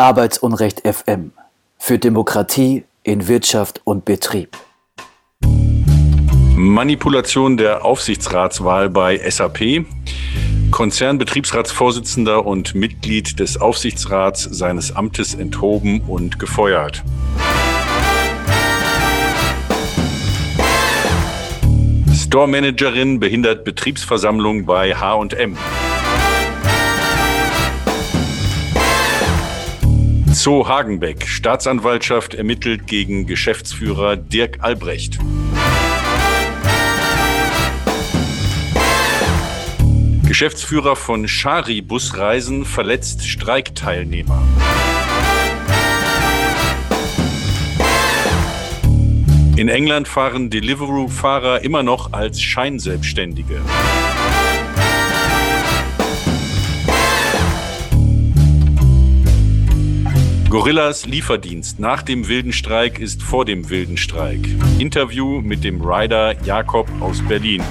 Arbeitsunrecht FM für Demokratie in Wirtschaft und Betrieb. Manipulation der Aufsichtsratswahl bei SAP. Konzernbetriebsratsvorsitzender und Mitglied des Aufsichtsrats seines Amtes enthoben und gefeuert. Store-Managerin behindert Betriebsversammlung bei H&M. Zoo Hagenbeck. Staatsanwaltschaft ermittelt gegen Geschäftsführer Dirk Albrecht. Geschäftsführer von Schari Busreisen verletzt Streikteilnehmer. In England fahren Deliveroo-Fahrer immer noch als Scheinselbstständige. Gorillas Lieferdienst nach dem wilden Streik ist vor dem wilden Streik. Interview mit dem Rider Jakob aus Berlin.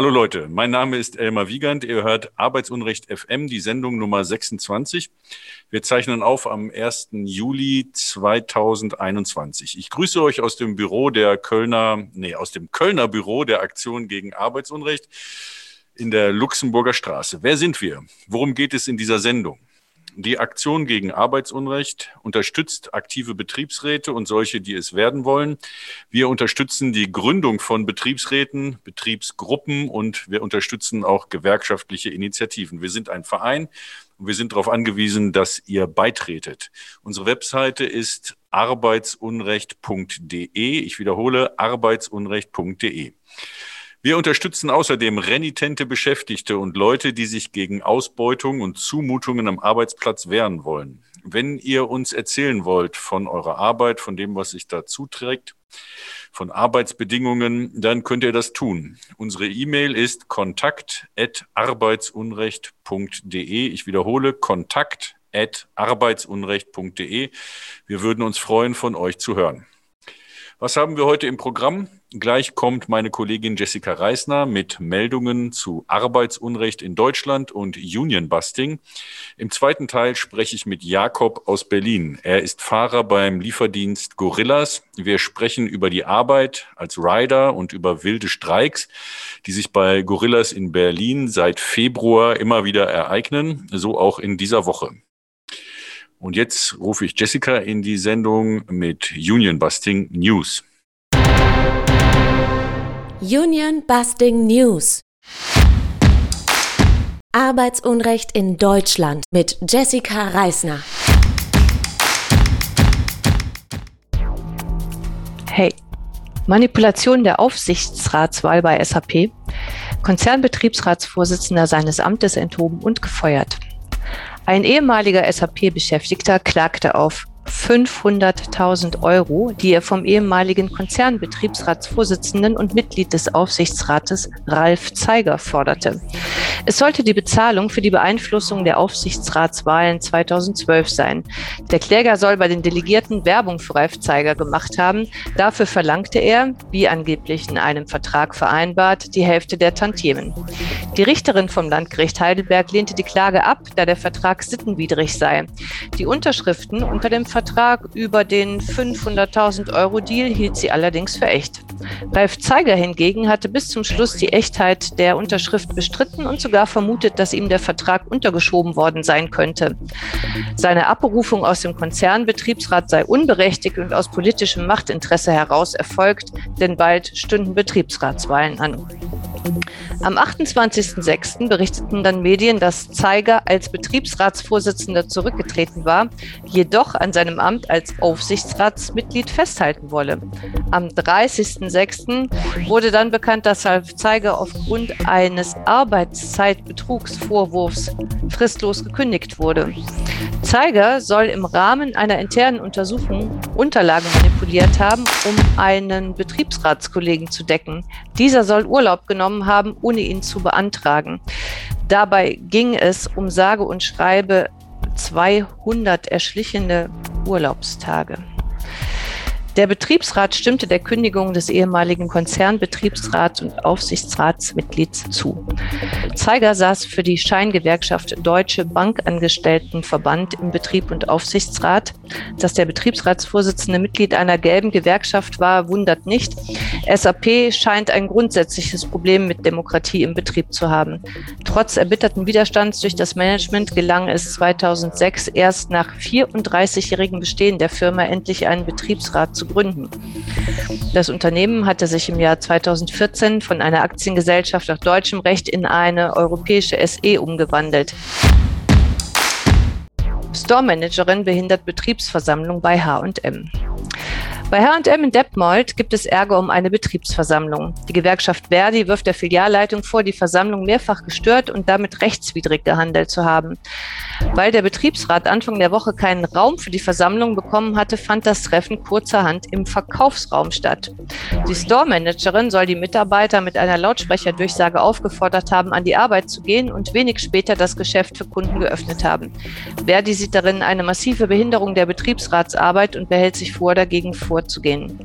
Hallo Leute, mein Name ist Elmar Wiegand. Ihr hört Arbeitsunrecht FM, die Sendung Nummer 26. Wir zeichnen auf am 1. Juli 2021. Ich grüße euch aus dem Büro der Kölner, nee, aus dem Kölner Büro der Aktion gegen Arbeitsunrecht in der Luxemburger Straße. Wer sind wir? Worum geht es in dieser Sendung? Die Aktion gegen Arbeitsunrecht unterstützt aktive Betriebsräte und solche, die es werden wollen. Wir unterstützen die Gründung von Betriebsräten, Betriebsgruppen und wir unterstützen auch gewerkschaftliche Initiativen. Wir sind ein Verein und wir sind darauf angewiesen, dass ihr beitretet. Unsere Webseite ist arbeitsunrecht.de. Ich wiederhole, arbeitsunrecht.de. Wir unterstützen außerdem renitente Beschäftigte und Leute, die sich gegen Ausbeutung und Zumutungen am Arbeitsplatz wehren wollen. Wenn ihr uns erzählen wollt von eurer Arbeit, von dem, was sich da zuträgt, von Arbeitsbedingungen, dann könnt ihr das tun. Unsere E-Mail ist kontakt@arbeitsunrecht.de. Ich wiederhole kontakt@arbeitsunrecht.de. Wir würden uns freuen, von euch zu hören. Was haben wir heute im Programm? Gleich kommt meine Kollegin Jessica Reisner mit Meldungen zu Arbeitsunrecht in Deutschland und Unionbusting. Im zweiten Teil spreche ich mit Jakob aus Berlin. Er ist Fahrer beim Lieferdienst Gorillas. Wir sprechen über die Arbeit als Rider und über wilde Streiks, die sich bei Gorillas in Berlin seit Februar immer wieder ereignen, so auch in dieser Woche. Und jetzt rufe ich Jessica in die Sendung mit Union Busting News. Union Busting News. Arbeitsunrecht in Deutschland mit Jessica Reisner. Hey, Manipulation der Aufsichtsratswahl bei SAP. Konzernbetriebsratsvorsitzender seines Amtes enthoben und gefeuert. Ein ehemaliger SAP-Beschäftigter klagte auf 500.000 Euro, die er vom ehemaligen Konzernbetriebsratsvorsitzenden und Mitglied des Aufsichtsrates Ralf Zeiger forderte. Es sollte die Bezahlung für die Beeinflussung der Aufsichtsratswahlen 2012 sein. Der Kläger soll bei den Delegierten Werbung für Ralf Zeiger gemacht haben. Dafür verlangte er, wie angeblich in einem Vertrag vereinbart, die Hälfte der Tantiemen. Die Richterin vom Landgericht Heidelberg lehnte die Klage ab, da der Vertrag sittenwidrig sei. Die Unterschriften unter dem Vertrag Vertrag über den 500.000 Euro Deal hielt sie allerdings für echt. Ralf Zeiger hingegen hatte bis zum Schluss die Echtheit der Unterschrift bestritten und sogar vermutet, dass ihm der Vertrag untergeschoben worden sein könnte. Seine Abberufung aus dem Konzernbetriebsrat sei unberechtigt und aus politischem Machtinteresse heraus erfolgt, denn bald stünden Betriebsratswahlen an. Am 28.06. berichteten dann Medien, dass Zeiger als Betriebsratsvorsitzender zurückgetreten war, jedoch an seinem Amt als Aufsichtsratsmitglied festhalten wolle. Am 30.06. wurde dann bekannt, dass Ralf Zeiger aufgrund eines Arbeitszeitbetrugsvorwurfs fristlos gekündigt wurde. Zeiger soll im Rahmen einer internen Untersuchung Unterlagen manipuliert haben, um einen Betriebsratskollegen zu decken. Dieser soll Urlaub genommen haben, ohne ihn zu beantragen. Dabei ging es um sage und schreibe 200 erschlichene Urlaubstage. Der Betriebsrat stimmte der Kündigung des ehemaligen Konzernbetriebsrats und Aufsichtsratsmitglieds zu. Zeiger saß für die Scheingewerkschaft Deutsche Bankangestelltenverband im Betrieb und Aufsichtsrat. Dass der Betriebsratsvorsitzende Mitglied einer gelben Gewerkschaft war, wundert nicht. SAP scheint ein grundsätzliches Problem mit Demokratie im Betrieb zu haben. Trotz erbitterten Widerstands durch das Management gelang es 2006 erst nach 34-jährigem Bestehen der Firma endlich einen Betriebsrat zu gründen. Das Unternehmen hatte sich im Jahr 2014 von einer Aktiengesellschaft nach deutschem Recht in eine europäische SE umgewandelt. Store-Managerin behindert Betriebsversammlung bei H&M. Bei H&M in Detmold gibt es Ärger um eine Betriebsversammlung. Die Gewerkschaft Verdi wirft der Filialleitung vor, die Versammlung mehrfach gestört und damit rechtswidrig gehandelt zu haben. Weil der Betriebsrat Anfang der Woche keinen Raum für die Versammlung bekommen hatte, fand das Treffen kurzerhand im Verkaufsraum statt. Die Store-Managerin soll die Mitarbeiter mit einer Lautsprecherdurchsage aufgefordert haben, an die Arbeit zu gehen und wenig später das Geschäft für Kunden geöffnet haben. Verdi sieht darin eine massive Behinderung der Betriebsratsarbeit und behält sich vor, dagegen vorzugehen.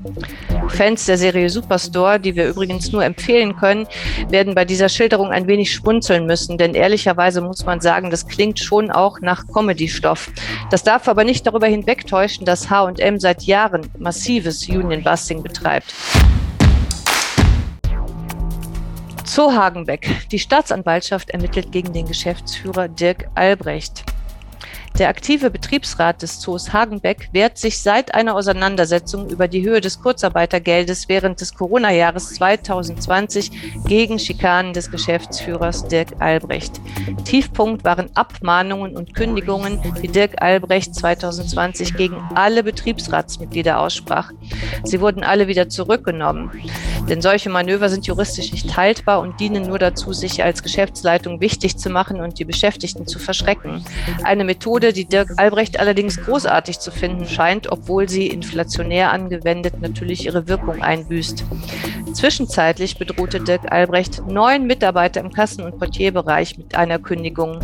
Fans der Serie Superstore, die wir übrigens nur empfehlen können, werden bei dieser Schilderung ein wenig schmunzeln müssen, denn ehrlicherweise muss man sagen, das klingt schon auch nach Comedy-Stoff. Das darf aber nicht darüber hinwegtäuschen, dass H&M seit Jahren massives Union-Busting betreibt. Zoo Hagenbeck. Die Staatsanwaltschaft ermittelt gegen den Geschäftsführer Dirk Albrecht. Der aktive Betriebsrat des Zoos Hagenbeck wehrt sich seit einer Auseinandersetzung über die Höhe des Kurzarbeitergeldes während des Corona-Jahres 2020 gegen Schikanen des Geschäftsführers Dirk Albrecht. Tiefpunkt waren Abmahnungen und Kündigungen, die Dirk Albrecht 2020 gegen alle Betriebsratsmitglieder aussprach. Sie wurden alle wieder zurückgenommen. Denn solche Manöver sind juristisch nicht haltbar und dienen nur dazu, sich als Geschäftsleitung wichtig zu machen und die Beschäftigten zu verschrecken. Eine Methode, die Dirk Albrecht allerdings großartig zu finden scheint, obwohl sie inflationär angewendet natürlich ihre Wirkung einbüßt. Zwischenzeitlich bedrohte Dirk Albrecht neun Mitarbeiter im Kassen- und Portierbereich mit einer Kündigung.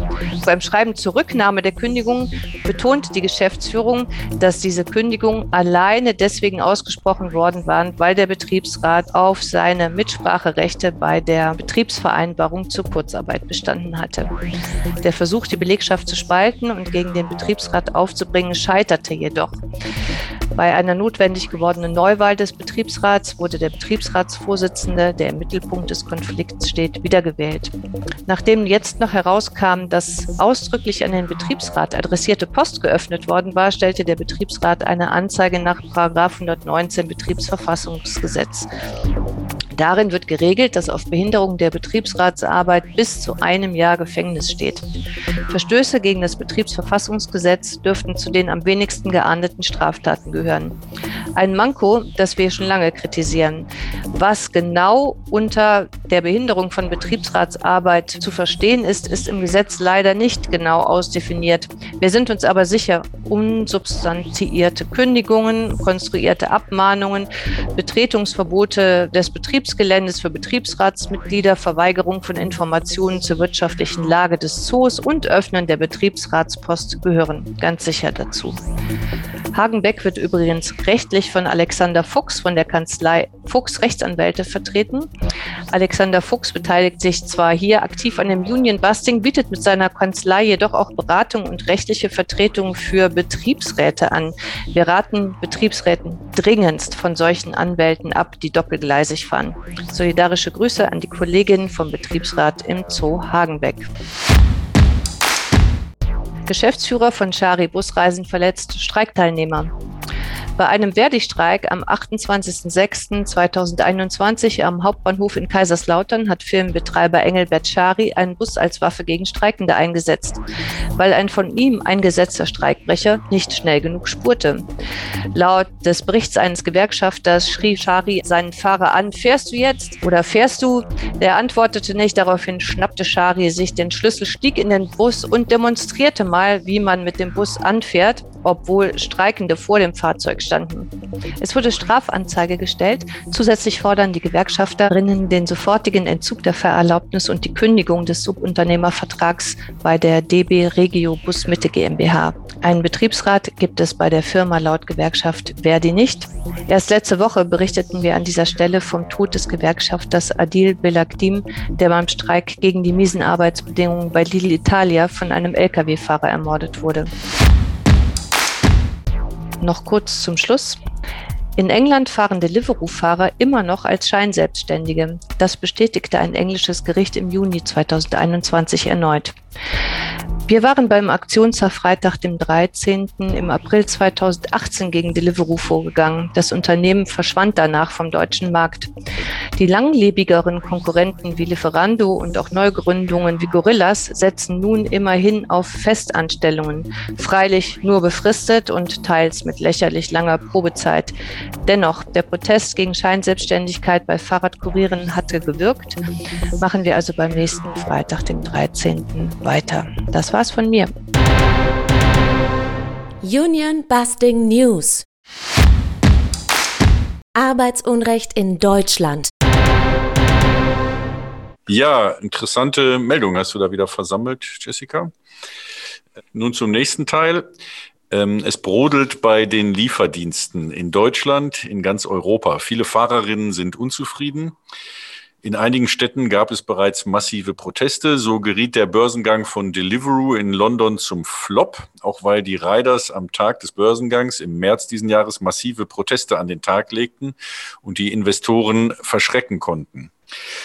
Beim Schreiben zur Rücknahme der Kündigung betonte die Geschäftsführung, dass diese Kündigungen alleine deswegen ausgesprochen worden waren, weil der Betriebsrat auf seine Mitspracherechte bei der Betriebsvereinbarung zur Kurzarbeit bestanden hatte. Der Versuch, die Belegschaft zu spalten und gegen den Betriebsrat aufzubringen, scheiterte jedoch. Bei einer notwendig gewordenen Neuwahl des Betriebsrats wurde der Betriebsratsvorsitzende, der im Mittelpunkt des Konflikts steht, wiedergewählt. Nachdem jetzt noch herauskam, dass ausdrücklich an den Betriebsrat adressierte Post geöffnet worden war, stellte der Betriebsrat eine Anzeige nach 119 Betriebsverfassungsgesetz. Darin wird geregelt, dass auf Behinderung der Betriebsratsarbeit bis zu einem Jahr Gefängnis steht. Verstöße gegen das Betriebsverfassungsgesetz dürften zu den am wenigsten geahndeten Straftaten gehören. Ein Manko, das wir schon lange kritisieren. Was genau unter der Behinderung von Betriebsratsarbeit zu verstehen ist, ist im Gesetz leider nicht genau ausdefiniert. Wir sind uns aber sicher, unsubstantiierte Kündigungen, konstruierte Abmahnungen, Betretungsverbote des Betriebsgeländes für Betriebsratsmitglieder, Verweigerung von Informationen zur wirtschaftlichen Lage des Zoos und Öffnen der Betriebsratspost gehören ganz sicher dazu. Hagenbeck wird übrigens rechtlich von Alexander Fuchs von der Kanzlei Fuchs Rechtsanwälte vertreten. Alexander Fuchs beteiligt sich zwar hier aktiv an dem Union Busting, bietet mit seiner Kanzlei jedoch auch Beratung und rechtliche Vertretung für Betriebsräte an. Wir raten Betriebsräten dringendst von solchen Anwälten ab, die doppelgleisig fahren. Solidarische Grüße an die Kolleginnen vom Betriebsrat im Zoo Hagenbeck. Geschäftsführer von Schari Busreisen verletzt Streikteilnehmer. Bei einem Verdi-Streik am 28.06.2021 am Hauptbahnhof in Kaiserslautern hat Firmenbetreiber Engelbert Schari einen Bus als Waffe gegen Streikende eingesetzt, weil ein von ihm eingesetzter Streikbrecher nicht schnell genug spurte. Laut des Berichts eines Gewerkschafters schrie Schari seinen Fahrer an, fährst du jetzt oder fährst du? Der antwortete nicht, daraufhin schnappte Schari sich den Schlüssel, stieg in den Bus und demonstrierte mal, wie man mit dem Bus anfährt, obwohl Streikende vor dem Fahrzeug standen. Es wurde Strafanzeige gestellt. Zusätzlich fordern die Gewerkschafterinnen den sofortigen Entzug der Fahrerlaubnis und die Kündigung des Subunternehmervertrags bei der DB Regio Bus Mitte GmbH. Einen Betriebsrat gibt es bei der Firma laut Gewerkschaft Verdi nicht. Erst letzte Woche berichteten wir an dieser Stelle vom Tod des Gewerkschafters Adil Belagdim, der beim Streik gegen die miesen Arbeitsbedingungen bei Lidl Italia von einem Lkw-Fahrer ermordet wurde. Noch kurz zum Schluss. In England fahren Deliveroo-Fahrer immer noch als Scheinselbstständige. Das bestätigte ein englisches Gericht im Juni 2021 erneut. Wir waren beim Aktionstag Freitag, dem 13. im April 2018 gegen Deliveroo vorgegangen. Das Unternehmen verschwand danach vom deutschen Markt. Die langlebigeren Konkurrenten wie Lieferando und auch Neugründungen wie Gorillas setzen nun immerhin auf Festanstellungen, freilich nur befristet und teils mit lächerlich langer Probezeit. Dennoch, der Protest gegen Scheinselbstständigkeit bei Fahrradkurieren hatte gewirkt. Machen wir also beim nächsten Freitag, dem 13. weiter. Das war's von mir. Union Busting News. Arbeitsunrecht in Deutschland. Ja, interessante Meldung hast du da wieder versammelt, Jessica. Nun zum nächsten Teil. Ähm, es brodelt bei den Lieferdiensten in Deutschland, in ganz Europa. Viele Fahrerinnen sind unzufrieden. In einigen Städten gab es bereits massive Proteste. So geriet der Börsengang von Deliveroo in London zum Flop, auch weil die Riders am Tag des Börsengangs im März diesen Jahres massive Proteste an den Tag legten und die Investoren verschrecken konnten.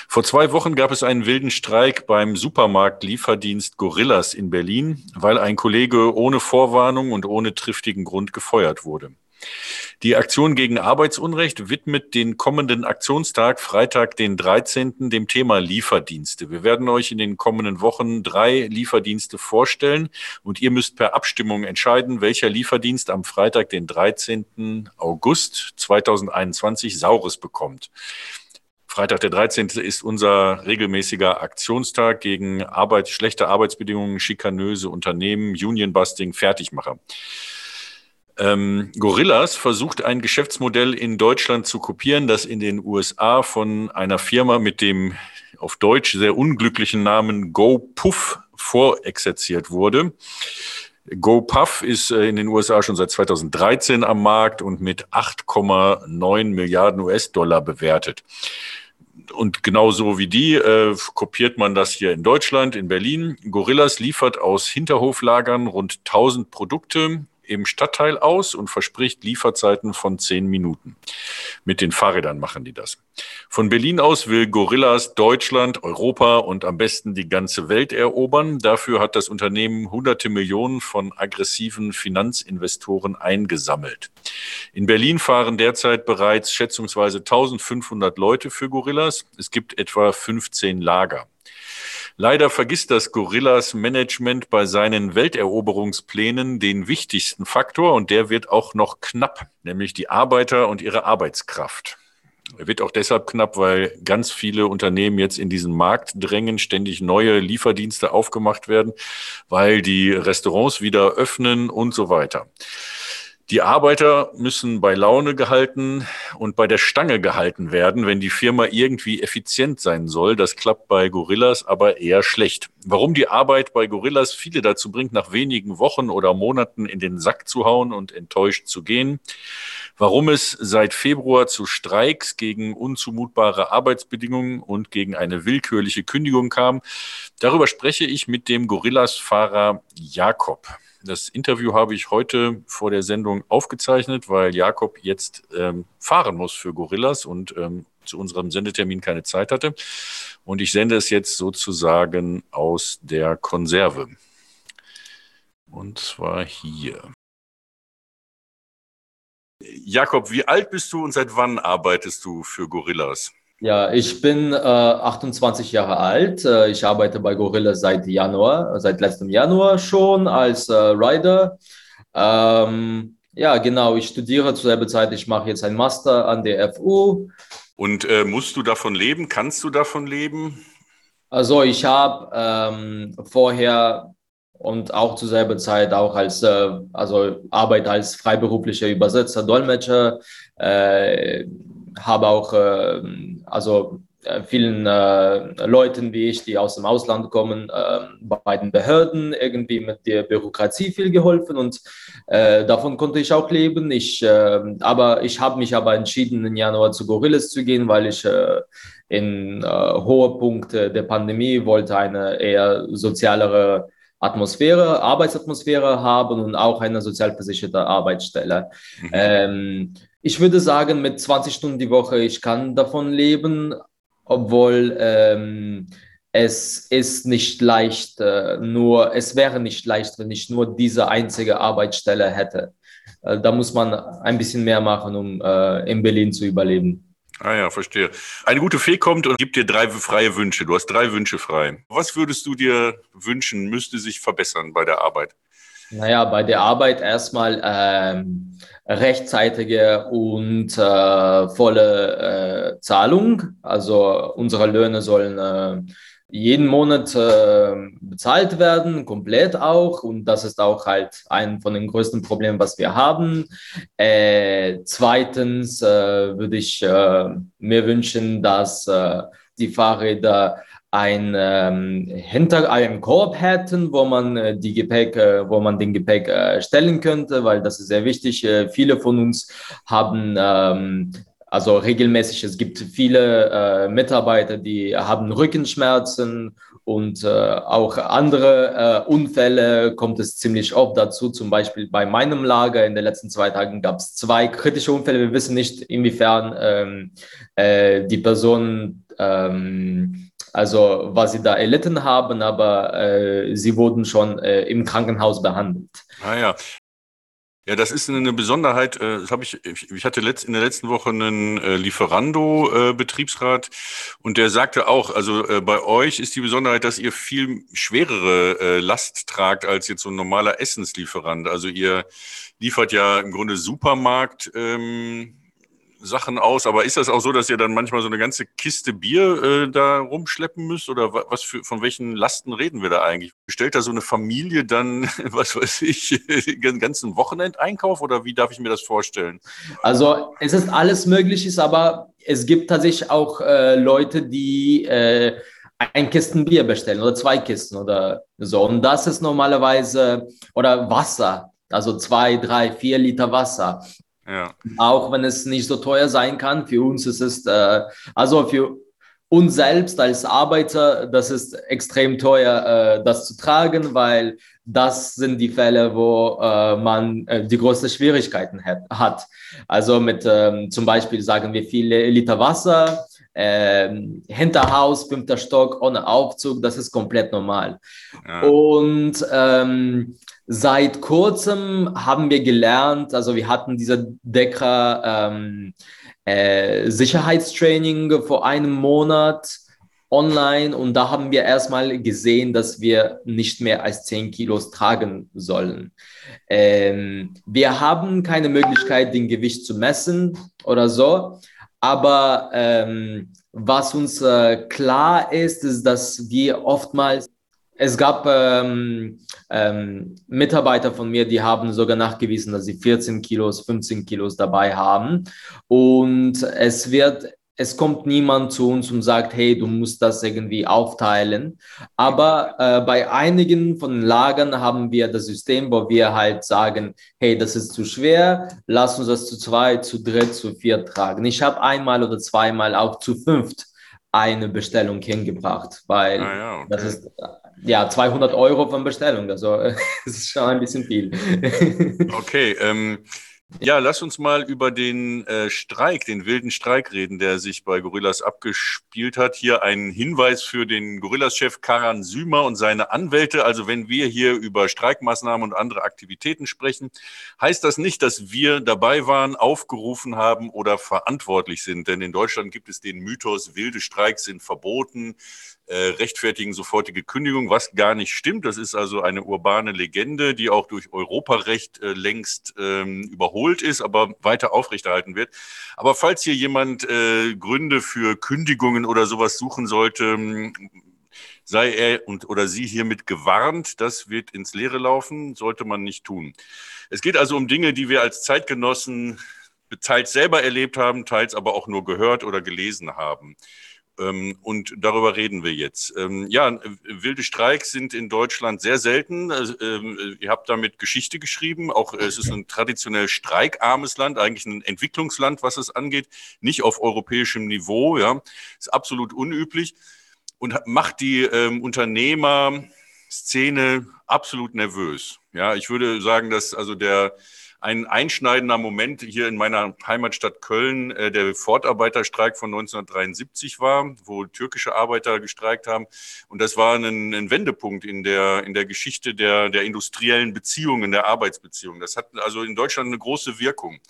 Vor zwei Wochen gab es einen wilden Streik beim Supermarktlieferdienst Gorillas in Berlin, weil ein Kollege ohne Vorwarnung und ohne triftigen Grund gefeuert wurde. Die Aktion gegen Arbeitsunrecht widmet den kommenden Aktionstag, Freitag, den 13., dem Thema Lieferdienste. Wir werden euch in den kommenden Wochen drei Lieferdienste vorstellen und ihr müsst per Abstimmung entscheiden, welcher Lieferdienst am Freitag, den 13. August 2021 Saures bekommt. Freitag der 13. ist unser regelmäßiger Aktionstag gegen Arbeit, schlechte Arbeitsbedingungen, schikanöse Unternehmen, Unionbusting, Fertigmacher. Ähm, Gorillas versucht ein Geschäftsmodell in Deutschland zu kopieren, das in den USA von einer Firma mit dem auf Deutsch sehr unglücklichen Namen GoPuff vorexerziert wurde. GoPuff ist äh, in den USA schon seit 2013 am Markt und mit 8,9 Milliarden US-Dollar bewertet und genauso wie die äh, kopiert man das hier in Deutschland, in Berlin. Gorillas liefert aus Hinterhoflagern rund 1000 Produkte im Stadtteil aus und verspricht Lieferzeiten von zehn Minuten. Mit den Fahrrädern machen die das. Von Berlin aus will Gorillas Deutschland, Europa und am besten die ganze Welt erobern. Dafür hat das Unternehmen hunderte Millionen von aggressiven Finanzinvestoren eingesammelt. In Berlin fahren derzeit bereits schätzungsweise 1500 Leute für Gorillas. Es gibt etwa 15 Lager. Leider vergisst das Gorillas Management bei seinen Welteroberungsplänen den wichtigsten Faktor und der wird auch noch knapp, nämlich die Arbeiter und ihre Arbeitskraft. Er wird auch deshalb knapp, weil ganz viele Unternehmen jetzt in diesen Markt drängen, ständig neue Lieferdienste aufgemacht werden, weil die Restaurants wieder öffnen und so weiter. Die Arbeiter müssen bei Laune gehalten und bei der Stange gehalten werden, wenn die Firma irgendwie effizient sein soll. Das klappt bei Gorillas aber eher schlecht. Warum die Arbeit bei Gorillas viele dazu bringt, nach wenigen Wochen oder Monaten in den Sack zu hauen und enttäuscht zu gehen. Warum es seit Februar zu Streiks gegen unzumutbare Arbeitsbedingungen und gegen eine willkürliche Kündigung kam. Darüber spreche ich mit dem Gorillas-Fahrer Jakob. Das Interview habe ich heute vor der Sendung aufgezeichnet, weil Jakob jetzt ähm, fahren muss für Gorillas und ähm, zu unserem Sendetermin keine Zeit hatte. Und ich sende es jetzt sozusagen aus der Konserve. Und zwar hier. Jakob, wie alt bist du und seit wann arbeitest du für Gorillas? Ja, ich bin äh, 28 Jahre alt. Äh, ich arbeite bei Gorillas seit Januar, seit letztem Januar schon als äh, Rider. Ähm, ja, genau. Ich studiere zur selben Zeit. Ich mache jetzt einen Master an der FU. Und äh, musst du davon leben? Kannst du davon leben? Also ich habe ähm, vorher und auch zur selben Zeit auch als äh, also Arbeit als freiberuflicher Übersetzer, Dolmetscher, äh, habe auch äh, also äh, vielen äh, Leuten wie ich, die aus dem Ausland kommen, äh, bei den Behörden irgendwie mit der Bürokratie viel geholfen und äh, davon konnte ich auch leben. Ich, äh, aber ich habe mich aber entschieden, im Januar zu Gorillas zu gehen, weil ich äh, in äh, hohe Punkte der Pandemie wollte eine eher sozialere Atmosphäre, Arbeitsatmosphäre haben und auch eine sozialversicherte Arbeitsstelle. Mhm. Ähm, ich würde sagen, mit 20 Stunden die Woche, ich kann davon leben, obwohl ähm, es ist nicht leicht, äh, nur, es wäre nicht leicht, wenn ich nur diese einzige Arbeitsstelle hätte. Äh, da muss man ein bisschen mehr machen, um äh, in Berlin zu überleben. Ah ja, verstehe. Eine gute Fee kommt und gibt dir drei freie Wünsche. Du hast drei Wünsche frei. Was würdest du dir wünschen, müsste sich verbessern bei der Arbeit? Naja, bei der Arbeit erstmal ähm, rechtzeitige und äh, volle äh, Zahlung. Also unsere Löhne sollen äh, jeden Monat äh, bezahlt werden, komplett auch. Und das ist auch halt ein von den größten Problemen, was wir haben. Äh, zweitens äh, würde ich mir wünschen, dass die Fahrräder ein ähm, hinter einem Korb hätten, wo man äh, die Gepäck, äh, wo man den Gepäck äh, stellen könnte, weil das ist sehr wichtig. Äh, viele von uns haben ähm, also regelmäßig, es gibt viele äh, Mitarbeiter, die haben Rückenschmerzen und äh, auch andere Unfälle kommt es ziemlich oft dazu. Zum Beispiel bei meinem Lager in den letzten zwei Tagen gab es zwei kritische Unfälle. Wir wissen nicht, inwiefern ähm, äh, die Personen, ähm, also was sie da erlitten haben, aber äh, sie wurden schon äh, im Krankenhaus behandelt. Ah ja, ja, das ist eine Besonderheit. äh, Das habe ich. Ich hatte letzt, in der letzten Woche einen äh, Lieferando-Betriebsrat und der sagte auch, also äh, bei euch ist die Besonderheit, dass ihr viel schwerere äh, Last tragt als jetzt so ein normaler Essenslieferant. Also ihr liefert ja im Grunde Supermarkt. Ähm, Sachen aus, aber ist das auch so, dass ihr dann manchmal so eine ganze Kiste Bier äh, da rumschleppen müsst oder was für, von welchen Lasten reden wir da eigentlich? Stellt da so eine Familie dann, was weiß ich, den ganzen Wochenendeinkauf oder wie darf ich mir das vorstellen? Also es ist alles möglich, aber es gibt tatsächlich auch äh, Leute, die äh, ein Kisten Bier bestellen oder zwei Kisten oder so. Und das ist normalerweise, oder Wasser, also zwei, drei, vier Liter Wasser. Ja. Auch wenn es nicht so teuer sein kann, für uns ist es, äh, also für uns selbst als Arbeiter, das ist extrem teuer, äh, das zu tragen, weil das sind die Fälle, wo äh, man äh, die größten Schwierigkeiten hat. Also mit ähm, zum Beispiel sagen wir viele Liter Wasser, ähm, Hinterhaus, fünfter Stock, ohne Aufzug, das ist komplett normal. Ja. Und ähm, Seit kurzem haben wir gelernt, also wir hatten diese DECRA ähm, äh, Sicherheitstraining vor einem Monat online und da haben wir erstmal gesehen, dass wir nicht mehr als 10 Kilos tragen sollen. Ähm, wir haben keine Möglichkeit, den Gewicht zu messen oder so, aber ähm, was uns äh, klar ist, ist, dass wir oftmals es gab ähm, ähm, Mitarbeiter von mir, die haben sogar nachgewiesen, dass sie 14 Kilos, 15 Kilos dabei haben. Und es wird, es kommt niemand zu uns und sagt, hey, du musst das irgendwie aufteilen. Aber äh, bei einigen von den Lagern haben wir das System, wo wir halt sagen, hey, das ist zu schwer, lass uns das zu zwei, zu dritt, zu vier tragen. Ich habe einmal oder zweimal auch zu fünft eine Bestellung hingebracht, weil ah, ja, okay. das ist ja 200 Euro von Bestellung, also das ist schon ein bisschen viel. okay, ähm, Ja, lass uns mal über den äh, Streik, den wilden Streik reden, der sich bei Gorillas abgespielt hat. Hier ein Hinweis für den Gorillas-Chef Karan Sümer und seine Anwälte. Also wenn wir hier über Streikmaßnahmen und andere Aktivitäten sprechen, heißt das nicht, dass wir dabei waren, aufgerufen haben oder verantwortlich sind. Denn in Deutschland gibt es den Mythos, wilde Streiks sind verboten, äh, rechtfertigen sofortige Kündigung, was gar nicht stimmt. Das ist also eine urbane Legende, die auch durch Europarecht äh, längst ähm, überholt ist, aber weiter aufrechterhalten wird. Aber falls hier jemand äh, Gründe für Kündigungen oder sowas suchen sollte, sei er und oder sie hiermit gewarnt, das wird ins Leere laufen, sollte man nicht tun. Es geht also um Dinge, die wir als Zeitgenossen teils selber erlebt haben, teils aber auch nur gehört oder gelesen haben. Ähm, und darüber reden wir jetzt. Ähm, ja, wilde Streiks sind in Deutschland sehr selten. Also, ähm, ihr habt damit Geschichte geschrieben. Auch äh, es ist ein traditionell streikarmes Land, eigentlich ein Entwicklungsland, was es angeht. Nicht auf europäischem Niveau, ja. Ist absolut unüblich und macht die ähm, Unternehmerszene absolut nervös. Ja, ich würde sagen, dass also der ein einschneidender Moment hier in meiner Heimatstadt Köln äh, der Fortarbeiterstreik von 1973 war, wo türkische Arbeiter gestreikt haben. Und das war ein, ein Wendepunkt in der, in der Geschichte der, der industriellen Beziehungen, der Arbeitsbeziehungen. Das hat also in Deutschland eine große Wirkung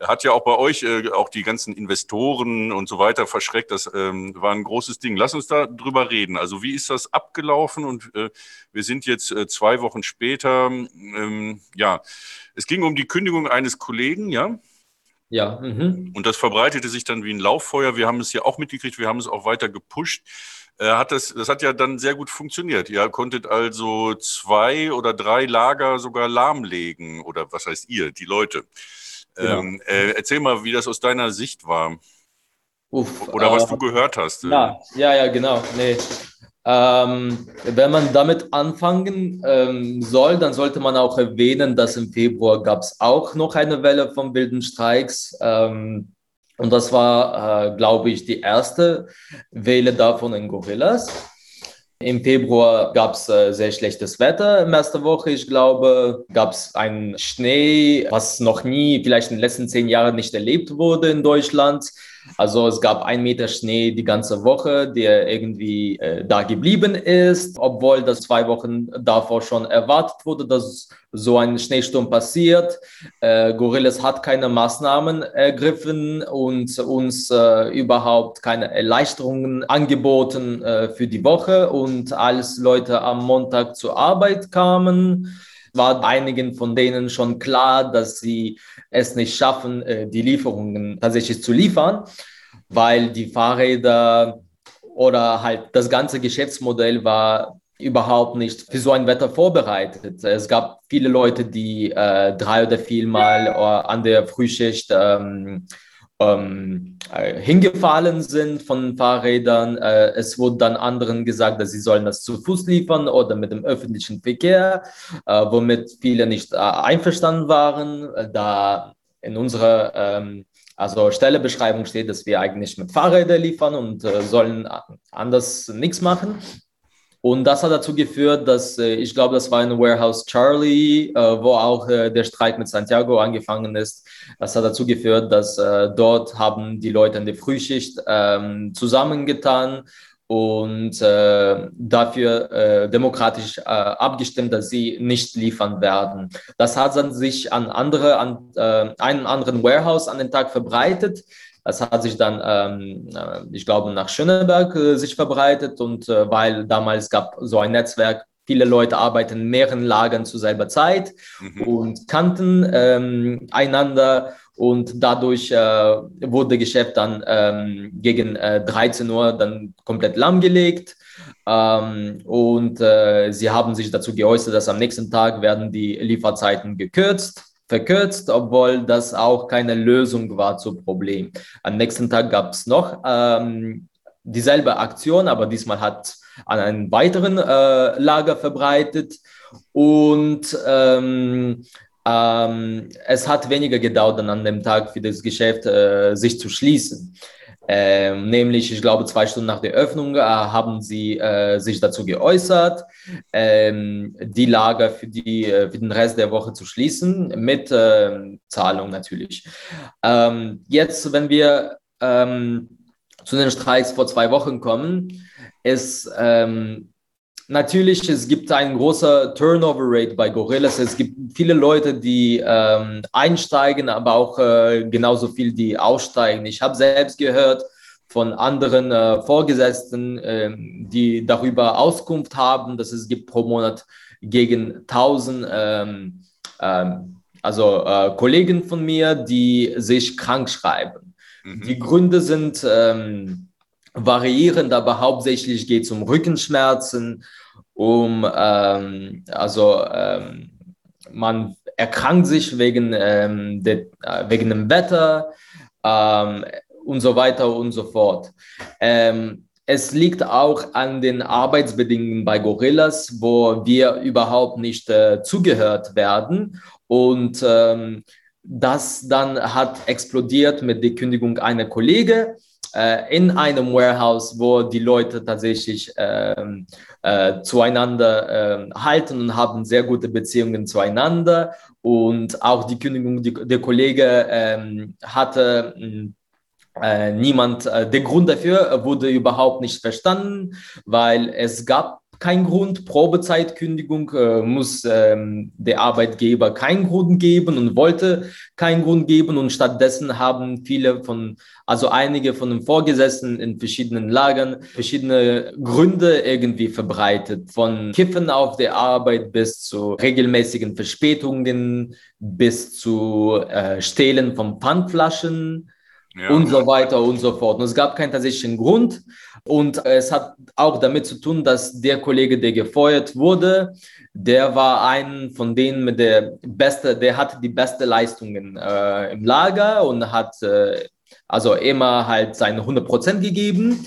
hat ja auch bei euch äh, auch die ganzen Investoren und so weiter verschreckt. Das ähm, war ein großes Ding. Lass uns da drüber reden. Also wie ist das abgelaufen? Und äh, wir sind jetzt äh, zwei Wochen später. Ähm, ja, es ging um die Kündigung eines Kollegen, ja. Ja. Mhm. Und das verbreitete sich dann wie ein Lauffeuer. Wir haben es ja auch mitgekriegt. Wir haben es auch weiter gepusht. Hat das, das hat ja dann sehr gut funktioniert. Ihr konntet also zwei oder drei Lager sogar lahmlegen. Oder was heißt ihr, die Leute? Genau. Ähm, äh, erzähl mal, wie das aus deiner Sicht war. Uff, Oder was äh, du gehört hast. Ja, ja, ja, genau. Nee. Ähm, wenn man damit anfangen ähm, soll, dann sollte man auch erwähnen, dass im Februar gab es auch noch eine Welle von wilden Streiks. Ähm, und das war, äh, glaube ich, die erste Welle davon in Gorillas. Im Februar gab es äh, sehr schlechtes Wetter in erster Woche. Ich glaube, gab es einen Schnee, was noch nie, vielleicht in den letzten zehn Jahren nicht erlebt wurde in Deutschland. Also es gab ein Meter Schnee die ganze Woche, der irgendwie äh, da geblieben ist, obwohl das zwei Wochen davor schon erwartet wurde, dass so ein Schneesturm passiert. Äh, Gorillas hat keine Maßnahmen ergriffen und uns äh, überhaupt keine Erleichterungen angeboten äh, für die Woche. Und als Leute am Montag zur Arbeit kamen, war einigen von denen schon klar, dass sie es nicht schaffen, äh, die Lieferungen tatsächlich zu liefern, weil die Fahrräder oder halt das ganze Geschäftsmodell war überhaupt nicht für so ein Wetter vorbereitet. Es gab viele Leute, die äh, drei oder viermal äh, an der Frühschicht ähm, ähm, äh, hingefallen sind von Fahrrädern. Äh, es wurde dann anderen gesagt, dass sie sollen das zu Fuß liefern oder mit dem öffentlichen Verkehr, äh, womit viele nicht äh, einverstanden waren, äh, da in unserer ähm, also Stellebeschreibung steht, dass wir eigentlich mit Fahrrädern liefern und äh, sollen anders nichts machen. Und das hat dazu geführt, dass äh, ich glaube, das war in Warehouse Charlie, äh, wo auch äh, der Streik mit Santiago angefangen ist. Das hat dazu geführt, dass dort haben die Leute in der Frühschicht ähm, zusammengetan und äh, dafür äh, demokratisch äh, abgestimmt, dass sie nicht liefern werden. Das hat dann sich an andere, an einen anderen Warehouse an den Tag verbreitet. Das hat sich dann, ähm, äh, ich glaube, nach Schöneberg äh, sich verbreitet und äh, weil damals gab so ein Netzwerk, viele Leute arbeiten in mehreren Lagern zur selben Zeit mhm. und kannten ähm, einander und dadurch äh, wurde Geschäft dann ähm, gegen äh, 13 Uhr dann komplett lahmgelegt. Ähm, und äh, sie haben sich dazu geäußert, dass am nächsten Tag werden die Lieferzeiten gekürzt verkürzt, obwohl das auch keine Lösung war zum Problem. Am nächsten Tag gab es noch ähm, dieselbe Aktion, aber diesmal hat an einem weiteren äh, Lager verbreitet und ähm, ähm, es hat weniger gedauert an dem Tag für das Geschäft äh, sich zu schließen. Ähm, nämlich, ich glaube, zwei Stunden nach der Öffnung äh, haben sie äh, sich dazu geäußert, ähm, die Lager für, die, äh, für den Rest der Woche zu schließen, mit ähm, Zahlung natürlich. Ähm, jetzt, wenn wir ähm, zu den Streiks vor zwei Wochen kommen, ist ähm, natürlich, es gibt einen großen Turnover-Rate bei Gorillas. Es gibt viele Leute, die ähm, einsteigen, aber auch äh, genauso viel, die aussteigen. Ich habe selbst gehört von anderen äh, Vorgesetzten, äh, die darüber Auskunft haben, dass es gibt pro Monat gegen 1000 ähm, ähm, also äh, Kollegen von mir, die sich krank schreiben. Mhm. Die Gründe sind ähm, variierend, aber hauptsächlich geht es um Rückenschmerzen, um, ähm, also ähm, man erkrankt sich wegen, ähm, de, äh, wegen dem Wetter ähm, und so weiter und so fort. Ähm, es liegt auch an den Arbeitsbedingungen bei Gorillas, wo wir überhaupt nicht äh, zugehört werden. Und ähm, das dann hat explodiert mit der Kündigung einer Kollege äh, in einem Warehouse, wo die Leute tatsächlich ähm, äh, zueinander äh, halten und haben sehr gute Beziehungen zueinander. Und auch die Kündigung, die, der Kollege ähm, hatte äh, niemand, äh, der Grund dafür wurde überhaupt nicht verstanden, weil es gab kein Grund. Probezeitkündigung äh, muss ähm, der Arbeitgeber keinen Grund geben und wollte keinen Grund geben. Und stattdessen haben viele von, also einige von den Vorgesetzten in verschiedenen Lagern verschiedene Gründe irgendwie verbreitet. Von Kiffen auf der Arbeit bis zu regelmäßigen Verspätungen bis zu äh, Stehlen von Pfandflaschen ja. und so weiter und so fort. Und es gab keinen tatsächlichen Grund. Und es hat auch damit zu tun, dass der Kollege, der gefeuert wurde, der war ein von denen mit der beste, der hatte die beste Leistungen äh, im Lager und hat äh, also immer halt seine 100 Prozent gegeben.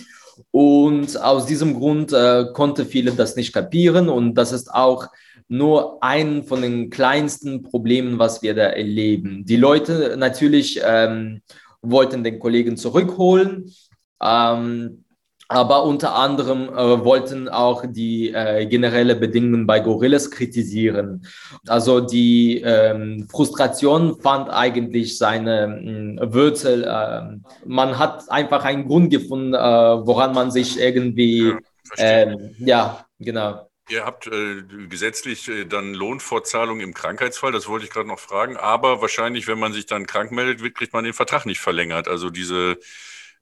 Und aus diesem Grund äh, konnte viele das nicht kapieren. Und das ist auch nur ein von den kleinsten Problemen, was wir da erleben. Die Leute natürlich ähm, wollten den Kollegen zurückholen. Ähm, aber unter anderem äh, wollten auch die äh, generelle Bedingungen bei Gorillas kritisieren. Also die ähm, Frustration fand eigentlich seine äh, Wurzel. Ähm, man hat einfach einen Grund gefunden, äh, woran man sich irgendwie, ja, ähm, ja genau. Ihr habt äh, gesetzlich äh, dann Lohnfortzahlung im Krankheitsfall, das wollte ich gerade noch fragen, aber wahrscheinlich, wenn man sich dann krank meldet, kriegt man den Vertrag nicht verlängert. Also diese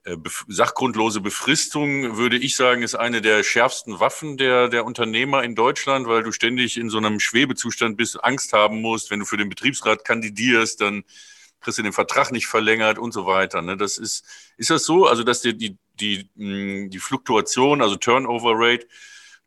äh, sachgrundlose Befristung, würde ich sagen, ist eine der schärfsten Waffen der, der Unternehmer in Deutschland, weil du ständig in so einem Schwebezustand bist, Angst haben musst, wenn du für den Betriebsrat kandidierst, dann kriegst du den Vertrag nicht verlängert und so weiter. Ne? Das ist, ist das so? Also, dass die, die, die, die Fluktuation, also Turnover Rate,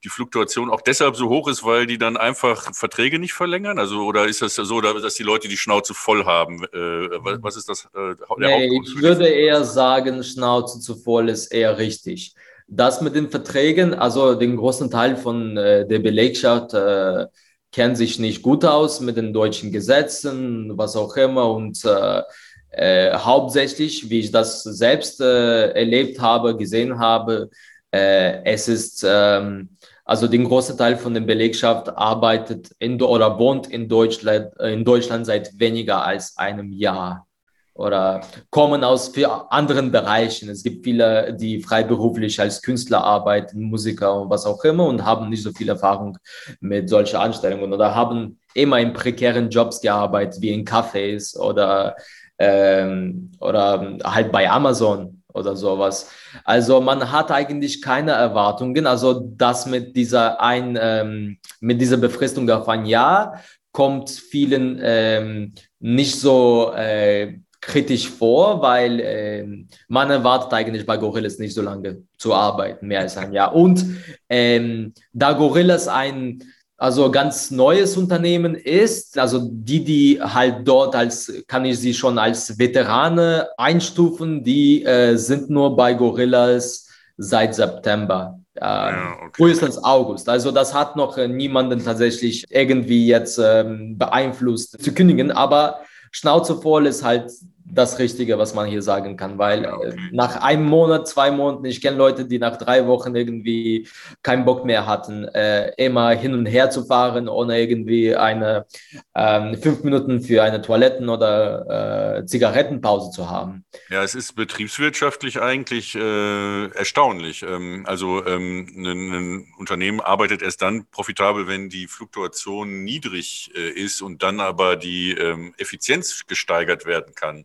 die Fluktuation auch deshalb so hoch ist, weil die dann einfach Verträge nicht verlängern? Also oder ist das so, dass die Leute die Schnauze voll haben? Äh, was ist das? Äh, nee, ich würde eher sagen, Schnauze zu voll ist eher richtig. Das mit den Verträgen, also den großen Teil von äh, der Belegschaft äh, kennt sich nicht gut aus mit den deutschen Gesetzen, was auch immer und äh, äh, hauptsächlich, wie ich das selbst erlebt habe, gesehen habe, es ist ähm, also den großen Teil von der Belegschaft arbeitet in, oder wohnt in Deutschland, äh, in Deutschland seit weniger als einem Jahr oder kommen aus anderen Bereichen. Es gibt viele, die freiberuflich als Künstler arbeiten, Musiker und was auch immer und haben nicht so viel Erfahrung mit solchen Anstellungen oder haben immer in prekären Jobs gearbeitet, wie in Cafés oder, ähm, oder halt bei Amazon oder sowas. Also man hat eigentlich keine Erwartungen. Also das mit dieser ein ähm, mit dieser Befristung auf ein Jahr kommt vielen ähm, nicht so äh, kritisch vor, weil äh, man erwartet eigentlich bei Gorillas nicht so lange zu arbeiten, mehr als ein Jahr. Und ähm, da Gorillas ein also ganz neues Unternehmen ist, also die, die halt dort als, kann ich sie schon als Veterane einstufen, die äh, sind nur bei Gorillas seit September. Äh, ja, okay. Frühestens August. Also das hat noch äh, niemanden tatsächlich irgendwie jetzt ähm, beeinflusst zu kündigen, aber Schnauze voll ist halt das Richtige, was man hier sagen kann, weil äh, nach einem Monat, zwei Monaten, ich kenne Leute, die nach drei Wochen irgendwie keinen Bock mehr hatten, äh, immer hin und her zu fahren, ohne irgendwie eine ähm, fünf Minuten für eine Toiletten- oder äh, Zigarettenpause zu haben. Ja, es ist betriebswirtschaftlich eigentlich äh, erstaunlich. Ähm, also ähm, ein, ein, Unternehmen arbeitet erst dann profitabel, wenn die Fluktuation niedrig äh, ist und dann aber die ähm, Effizienz gesteigert werden kann.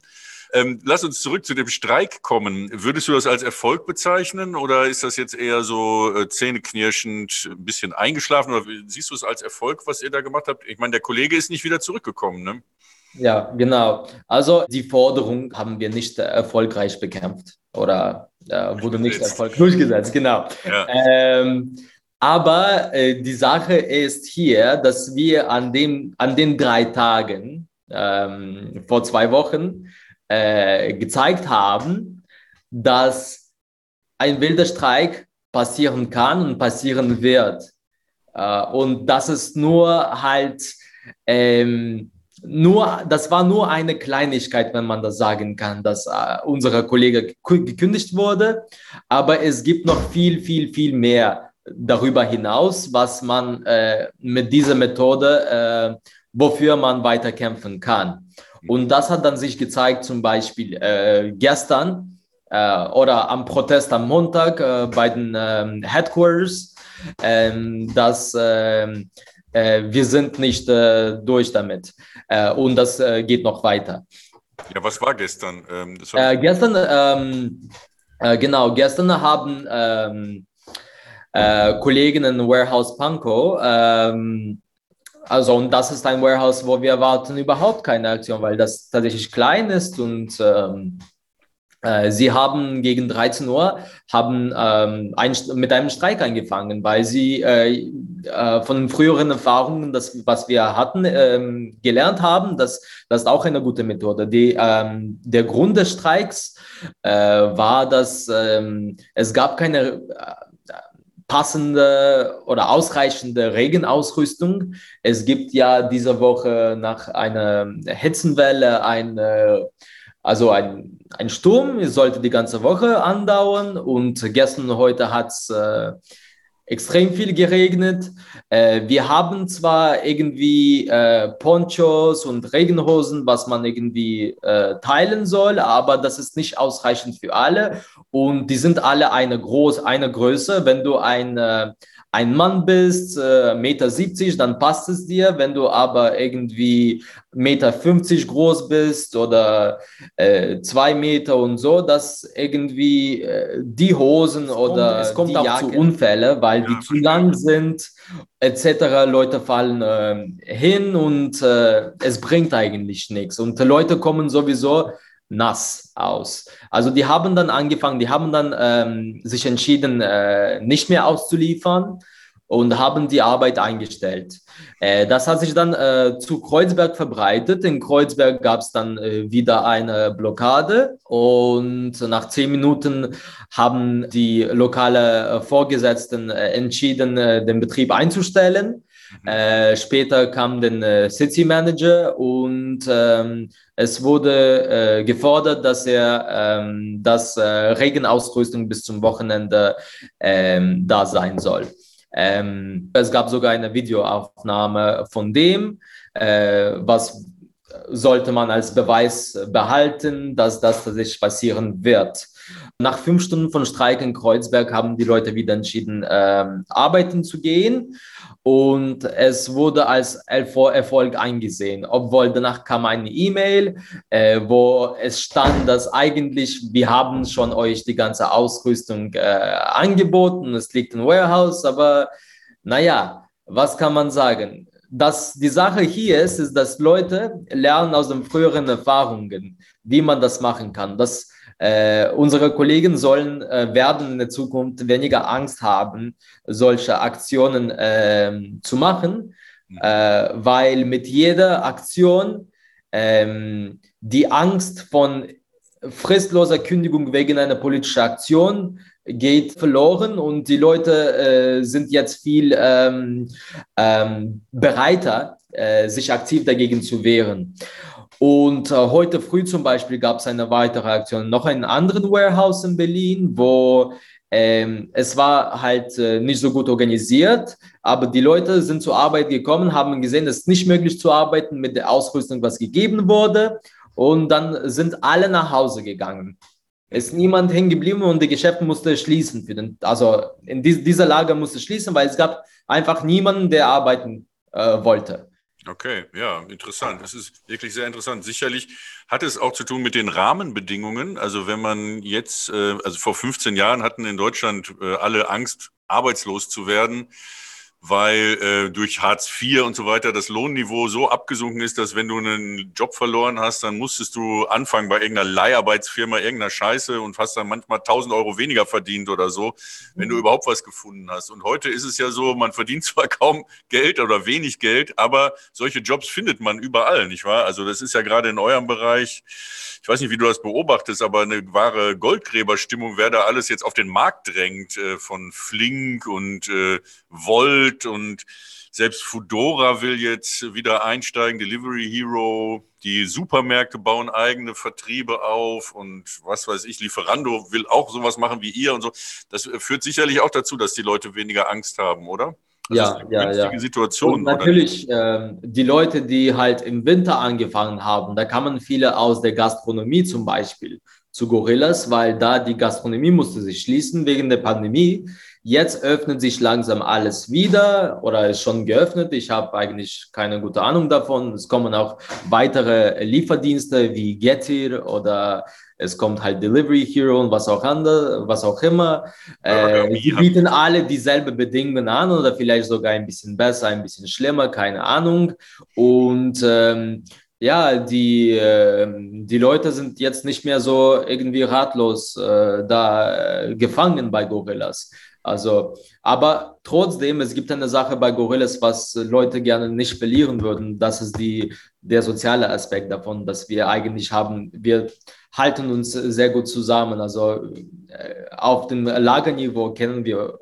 Ähm, lass uns zurück zu dem Streik kommen. Würdest du das als Erfolg bezeichnen oder ist das jetzt eher so äh, zähneknirschend, ein bisschen eingeschlafen oder siehst du es als Erfolg, was ihr da gemacht habt? Ich meine, der Kollege ist nicht wieder zurückgekommen, ne? Ja, genau. Also die Forderung haben wir nicht erfolgreich bekämpft oder äh, wurde nicht erfolgreich durchgesetzt, genau. Ja. Ähm, aber äh, die Sache ist hier, dass wir an, dem, an den drei Tagen ähm, vor zwei Wochen äh, gezeigt haben, dass ein wilder Streik passieren kann und passieren wird. Äh, und das ist nur halt, ähm, nur, das war nur eine Kleinigkeit, wenn man das sagen kann, dass äh, unser Kollege gekündigt wurde. Aber es gibt noch viel, viel, viel mehr darüber hinaus, was man äh, mit dieser Methode, äh, wofür man weiter kämpfen kann. Und das hat dann sich gezeigt, zum Beispiel äh, gestern äh, oder am Protest am Montag äh, bei den ähm, Headquarters, ähm, dass ähm, äh, wir sind nicht äh, durch damit äh, und das geht noch weiter. Ja, was war gestern? Ähm, gestern, genau, gestern haben Kollegen in Warehouse Pankow also, und das ist ein Warehouse, wo wir erwarten überhaupt keine Aktion, weil das tatsächlich klein ist und ähm, äh, sie haben gegen 13 Uhr haben, ähm, ein, mit einem Streik angefangen, weil sie äh, äh, von früheren Erfahrungen, das, was wir hatten, ähm, gelernt haben, dass das auch eine gute Methode. Die, ähm, der Grund des Streiks äh, war, dass ähm, es gab keine passende oder ausreichende Regenausrüstung. Es gibt ja diese Woche nach einer Hitzenwelle eine, also ein, ein Sturm, es sollte die ganze Woche andauern und gestern und heute hat es äh, extrem viel geregnet. Äh, wir haben zwar irgendwie äh, Ponchos und Regenhosen, was man irgendwie äh, teilen soll, aber das ist nicht ausreichend für alle. Und die sind alle eine, groß, eine Größe. Wenn du ein äh, ein Mann bist, äh, Meter 70, dann passt es dir. Wenn du aber irgendwie Meter 50 groß bist oder äh, zwei Meter und so, dass irgendwie äh, die Hosen es oder kommt, es kommt die auch Jacke. zu Unfälle, weil ja. die zu lang sind etc. Leute fallen äh, hin und äh, es bringt eigentlich nichts. Und Leute kommen sowieso nass aus. Also die haben dann angefangen, die haben dann ähm, sich entschieden, äh, nicht mehr auszuliefern und haben die Arbeit eingestellt. Äh, das hat sich dann äh, zu Kreuzberg verbreitet. In Kreuzberg gab es dann äh, wieder eine Blockade und nach zehn Minuten haben die lokale äh, Vorgesetzten äh, entschieden, äh, den Betrieb einzustellen. Mhm. Äh, später kam der äh, City Manager und ähm, es wurde äh, gefordert, dass er ähm, das äh, Regenausrüstung bis zum Wochenende ähm, da sein soll. Ähm, es gab sogar eine Videoaufnahme von dem, äh, was sollte man als Beweis behalten, dass das tatsächlich passieren wird. Nach fünf Stunden von Streik in Kreuzberg haben die Leute wieder entschieden, ähm, arbeiten zu gehen und es wurde als Erfolg eingesehen, obwohl danach kam eine E-Mail, äh, wo es stand, dass eigentlich wir haben schon euch die ganze Ausrüstung äh, angeboten, es liegt im Warehouse, aber naja, was kann man sagen? dass die Sache hier ist, ist, dass Leute lernen aus den früheren Erfahrungen, wie man das machen kann. Dass äh, unsere Kollegen sollen, äh, werden in der Zukunft weniger Angst haben, solche Aktionen äh, zu machen, mhm. äh, weil mit jeder Aktion ähm, die Angst von fristloser Kündigung wegen einer politischen Aktion geht verloren und die Leute äh, sind jetzt viel ähm, ähm, bereiter, äh, sich aktiv dagegen zu wehren. Und äh, heute früh zum Beispiel gab es eine weitere Aktion, noch einen anderen Warehouse in Berlin, wo ähm, es war halt äh, nicht so gut organisiert, aber die Leute sind zur Arbeit gekommen, haben gesehen, es ist nicht möglich zu arbeiten mit der Ausrüstung, was gegeben wurde. Und dann sind alle nach Hause gegangen. Ist niemand hängen geblieben und die Geschäfte musste schließen. Für den, also in dies, dieser Lage musste schließen, weil es gab einfach niemanden, der arbeiten äh, wollte. Okay, ja, interessant. Das ist wirklich sehr interessant. Sicherlich hat es auch zu tun mit den Rahmenbedingungen. Also wenn man jetzt, äh, also vor 15 Jahren hatten in Deutschland äh, alle Angst, arbeitslos zu werden weil äh, durch Hartz IV und so weiter das Lohnniveau so abgesunken ist, dass wenn du einen Job verloren hast, dann musstest du anfangen bei irgendeiner Leiharbeitsfirma, irgendeiner Scheiße und hast dann manchmal 1000 Euro weniger verdient oder so, wenn du mhm. überhaupt was gefunden hast. Und heute ist es ja so, man verdient zwar kaum Geld oder wenig Geld, aber solche Jobs findet man überall, nicht wahr? Also das ist ja gerade in eurem Bereich, ich weiß nicht, wie du das beobachtest, aber eine wahre Goldgräberstimmung, wer da alles jetzt auf den Markt drängt, äh, von Flink und äh, Volt Volt und selbst Fudora will jetzt wieder einsteigen, Delivery Hero, die Supermärkte bauen eigene Vertriebe auf und was weiß ich, Lieferando will auch sowas machen wie ihr und so. Das führt sicherlich auch dazu, dass die Leute weniger Angst haben, oder? Das ja, ja, ja. Situation. Und natürlich, äh, die Leute, die halt im Winter angefangen haben, da kamen viele aus der Gastronomie zum Beispiel zu Gorillas, weil da die Gastronomie musste sich schließen wegen der Pandemie. Jetzt öffnet sich langsam alles wieder oder ist schon geöffnet. Ich habe eigentlich keine gute Ahnung davon. Es kommen auch weitere Lieferdienste wie Getir oder es kommt halt Delivery Hero und was auch andere, was auch immer. Äh, sie bieten alle dieselbe Bedingungen an oder vielleicht sogar ein bisschen besser, ein bisschen schlimmer, keine Ahnung. Und ähm, ja, die, äh, die Leute sind jetzt nicht mehr so irgendwie ratlos äh, da äh, gefangen bei Gorillas. Also, aber trotzdem, es gibt eine Sache bei Gorillas, was Leute gerne nicht verlieren würden. Das ist die, der soziale Aspekt davon, dass wir eigentlich haben, wir halten uns sehr gut zusammen. Also äh, auf dem Lagerniveau kennen wir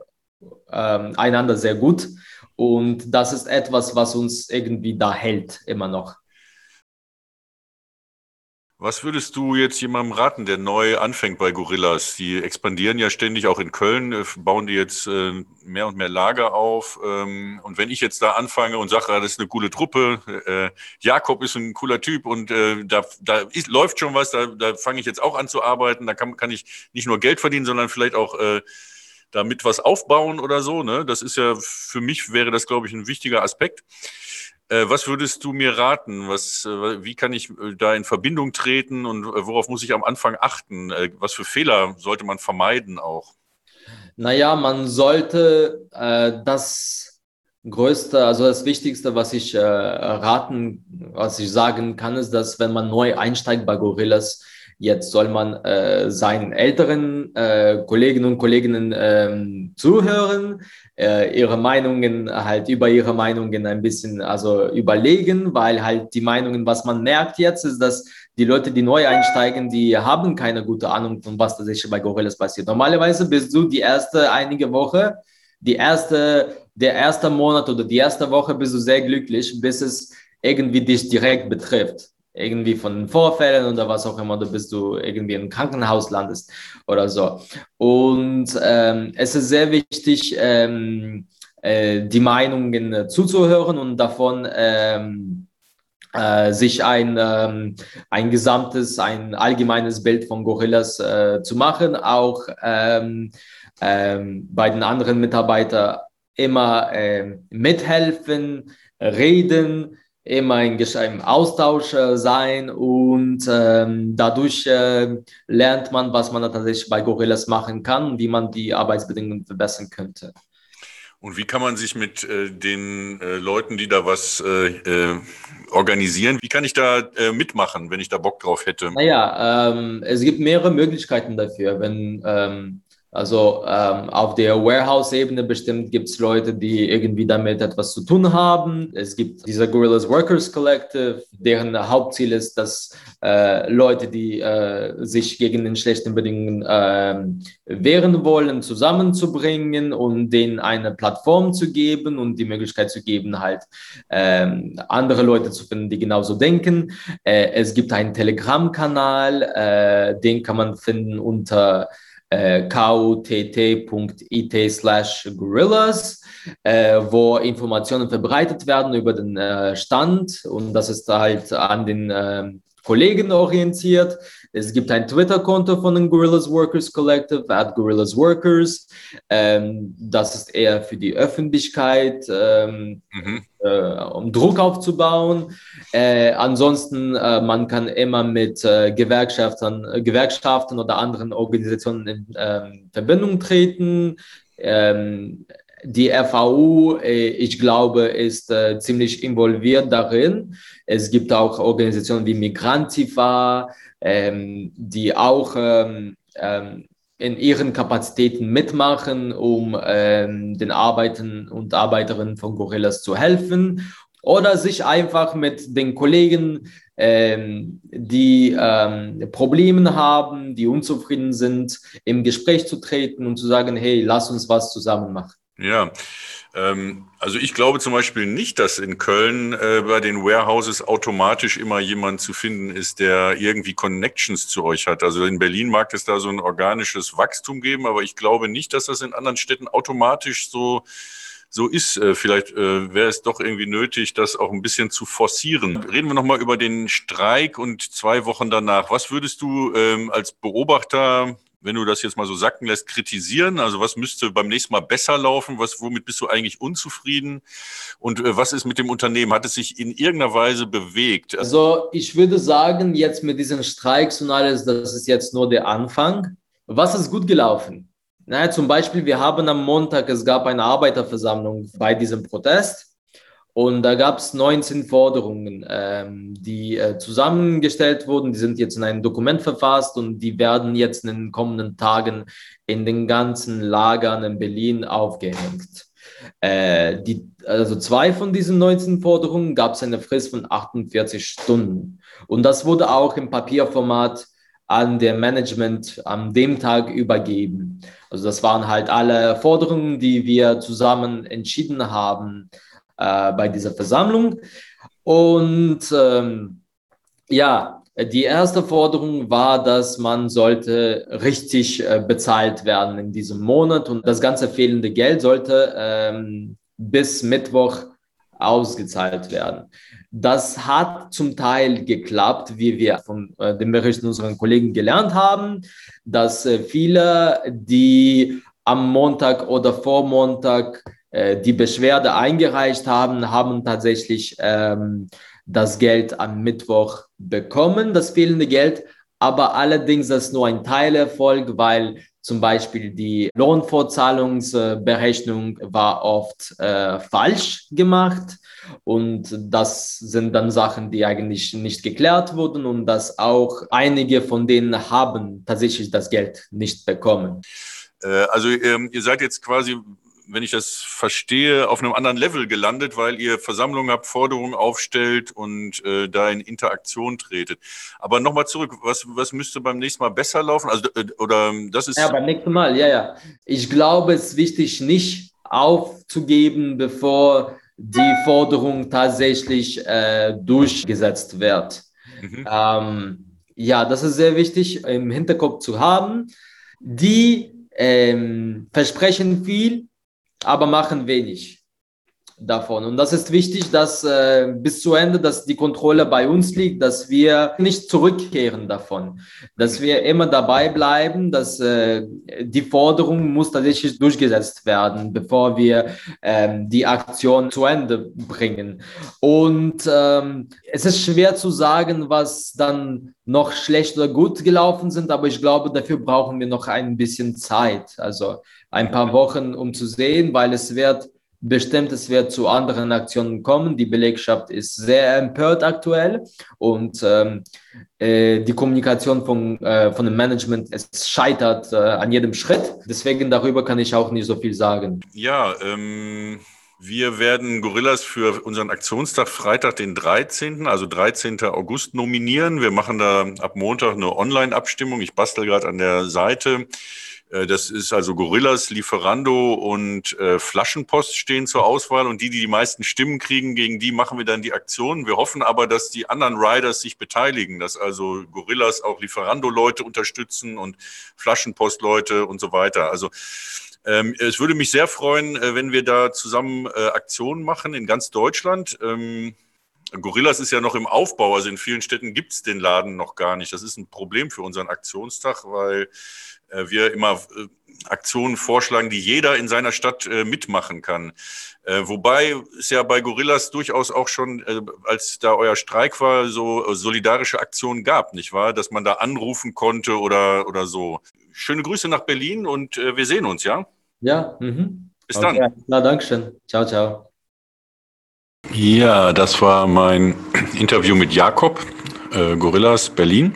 äh, einander sehr gut. Und das ist etwas, was uns irgendwie da hält, immer noch. Was würdest du jetzt jemandem raten, der neu anfängt bei Gorillas? Die expandieren ja ständig auch in Köln, äh, bauen die jetzt äh, mehr und mehr Lager auf. Ähm, und wenn ich jetzt da anfange und sage, das ist eine coole Truppe, äh, Jakob ist ein cooler Typ und da, da ist, läuft schon was, da, da fange ich jetzt auch an zu arbeiten, da kann, kann ich nicht nur Geld verdienen, sondern vielleicht auch damit was aufbauen oder so. Ne? Das ist ja, für mich wäre das, glaube ich, ein wichtiger Aspekt. Äh, was würdest du mir raten? Was, äh, wie kann ich äh, da in Verbindung treten und worauf muss ich am Anfang achten? Was für Fehler sollte man vermeiden auch? Naja, man sollte äh, das Größte, also das Wichtigste, was ich äh, raten, was ich sagen kann, ist, dass wenn man neu einsteigt bei Gorillas, Jetzt soll man äh, seinen älteren äh, Kolleginnen und Kollegen äh, zuhören, äh, ihre Meinungen halt über ihre Meinungen ein bisschen also überlegen, weil halt die Meinungen, was man merkt jetzt, ist, dass die Leute, die neu einsteigen, die haben keine gute Ahnung von was tatsächlich bei Gorillas passiert. Normalerweise bist du die erste einige Woche, die erste, der erste Monat oder die erste Woche bist du sehr glücklich, bis es irgendwie dich direkt betrifft irgendwie von Vorfällen oder was auch immer, du bist du irgendwie im Krankenhaus landest oder so. Und ähm, es ist sehr wichtig, ähm, äh, die Meinungen äh, zuzuhören und davon ähm, äh, sich ein, ähm, ein gesamtes, ein allgemeines Bild von Gorillas äh, zu machen, auch ähm, ähm, bei den anderen Mitarbeitern immer mithelfen, reden, immer in, im Austausch äh, sein und ähm, dadurch äh, lernt man, was man tatsächlich bei Gorillas machen kann, wie man die Arbeitsbedingungen verbessern könnte. Und wie kann man sich mit äh, den äh, Leuten, die da was äh, äh organisieren, wie kann ich da mitmachen, wenn ich da Bock drauf hätte? Naja, ähm, es gibt mehrere Möglichkeiten dafür. Wenn ähm, Also ähm, auf der Warehouse-Ebene bestimmt gibt es Leute, die irgendwie damit etwas zu tun haben. Es gibt diese Gorillas Workers Collective, deren Hauptziel ist, dass äh, Leute, die äh, sich gegen den schlechten Bedingungen äh, wehren wollen, zusammenzubringen und denen eine Plattform zu geben und die Möglichkeit zu geben, halt ähm, andere Leute zu finden, die genauso denken. Äh, es gibt einen Telegram-Kanal, äh, den kann man finden unter äh, slash gorillas, äh, wo Informationen verbreitet werden über den äh, Stand und das ist halt an den äh, Kollegen orientiert. Es gibt ein Twitter-Konto von den Gorillas Workers Collective, at Gorillas Workers. Ähm, das ist eher für die Öffentlichkeit, ähm, mhm. äh, um Druck aufzubauen. Äh, ansonsten, äh, man kann immer mit äh, Gewerkschaftern, Gewerkschaften oder anderen Organisationen in ähm, Verbindung treten. Ähm, die FAU, äh, ich glaube, ist äh, ziemlich involviert darin. Es gibt auch Organisationen wie Migrantifa, ähm, die auch ähm, ähm, in ihren Kapazitäten mitmachen, um ähm, den Arbeitern und Arbeiterinnen von Gorillas zu helfen oder sich einfach mit den Kollegen, ähm, die Probleme haben, die unzufrieden sind, im Gespräch zu treten und zu sagen, hey, lass uns was zusammen machen. Ja, also ich glaube zum Beispiel nicht, dass in Köln äh, bei den Warehouses automatisch immer jemand zu finden ist, der irgendwie Connections zu euch hat. Also in Berlin mag es da so ein organisches Wachstum geben, aber ich glaube nicht, dass das in anderen Städten automatisch so so ist. Äh, vielleicht äh, wäre es doch irgendwie nötig, das auch ein bisschen zu forcieren. Reden wir nochmal über den Streik und zwei Wochen danach. Was würdest du ähm, als Beobachter wenn du das jetzt mal so sacken lässt, kritisieren? Also was müsste beim nächsten Mal besser laufen? Was, womit bist du eigentlich unzufrieden? Und äh, was ist mit dem Unternehmen? Hat es sich in irgendeiner Weise bewegt? Also ich würde sagen, jetzt mit diesen Streiks und alles, das ist jetzt nur der Anfang. Was ist gut gelaufen? Naja, zum Beispiel, wir haben am Montag, es gab eine Arbeiterversammlung bei diesem Protest. Und da gab es 19 Forderungen, ähm, die äh, zusammengestellt wurden. Die sind jetzt in ein Dokument verfasst und die werden jetzt in den kommenden Tagen in den ganzen Lagern in Berlin aufgehängt. Äh, die, also zwei von diesen 19 Forderungen gab es eine Frist von 48 Stunden. Und das wurde auch im Papierformat an der Management an dem Tag übergeben. Also das waren halt alle Forderungen, die wir zusammen entschieden haben äh, bei dieser Versammlung. Und ähm, ja, die erste Forderung war, dass man sollte richtig äh, bezahlt werden in diesem Monat und das ganze fehlende Geld sollte ähm, bis Mittwoch ausgezahlt werden. Das hat zum Teil geklappt, wie wir von äh, den Berichten unserer Kollegen gelernt haben, dass äh, viele, die am Montag oder vor Montag äh, die Beschwerde eingereicht haben, haben tatsächlich ähm, das Geld am Mittwoch bekommen, das fehlende Geld. Aber allerdings ist nur ein Teilerfolg, weil zum Beispiel die Lohnfortzahlungsberechnung war oft äh, falsch gemacht. Und das sind dann Sachen, die eigentlich nicht geklärt wurden und dass auch einige von denen haben tatsächlich das Geld nicht bekommen. Äh, also ähm, ihr seid jetzt quasi wenn ich das verstehe, auf einem anderen Level gelandet, weil ihr Versammlungen habt, Forderungen aufstellt und äh, da in Interaktion tretet. Aber nochmal zurück, was, was müsste beim nächsten Mal besser laufen? Also, äh, oder ähm, das ist. Ja, beim nächsten Mal, ja, ja. Ich glaube, es ist wichtig, nicht aufzugeben, bevor die Forderung tatsächlich äh, durchgesetzt wird. Mhm. Ähm, ja, das ist sehr wichtig im Hinterkopf zu haben. Die ähm, versprechen viel, aber machen wenig davon. Und das ist wichtig, dass äh, bis zu Ende, dass die Kontrolle bei uns liegt, dass wir nicht zurückkehren davon, dass wir immer dabei bleiben, dass äh, die Forderung muss tatsächlich durchgesetzt werden, bevor wir ähm, die Aktion zu Ende bringen. Und ähm, es ist schwer zu sagen, was dann noch schlecht oder gut gelaufen sind, aber ich glaube, dafür brauchen wir noch ein bisschen Zeit, also ein paar Wochen, um zu sehen, weil es wird bestimmt, es wird zu anderen Aktionen kommen. Die Belegschaft ist sehr empört aktuell und ähm, äh, die Kommunikation von, äh, von dem Management, es scheitert äh, an jedem Schritt. Deswegen darüber kann ich auch nicht so viel sagen. Ja, ähm, wir werden Gorillas für unseren Aktionstag Freitag, den 13., also 13. August nominieren. Wir machen da ab Montag eine Online-Abstimmung. Ich bastel gerade an der Seite. Äh, das ist also Gorillas, Lieferando und äh, Flaschenpost stehen zur Auswahl und die, die die meisten Stimmen kriegen, gegen die machen wir dann die Aktion. Wir hoffen aber, dass die anderen Riders sich beteiligen, dass also Gorillas auch Lieferando-Leute unterstützen und Flaschenpost-Leute und so weiter. Also ähm, es würde mich sehr freuen, äh, wenn wir da zusammen äh, Aktionen machen in ganz Deutschland. Ähm, Gorillas ist ja noch im Aufbau, also in vielen Städten gibt es den Laden noch gar nicht. Das ist ein Problem für unseren Aktionstag, weil äh, wir immer äh, Aktionen vorschlagen, die jeder in seiner Stadt äh, mitmachen kann. wobei es ja bei Gorillas durchaus auch schon, als da euer Streik war, so solidarische Aktionen gab, nicht wahr? Dass man da anrufen konnte oder, oder so. Schöne Grüße nach Berlin und wir sehen uns, ja? Ja. Mhm. Bis okay. dann. Na, danke schön. Ciao, ciao. Ja, das war mein Interview mit Jakob, äh, Gorillas Berlin.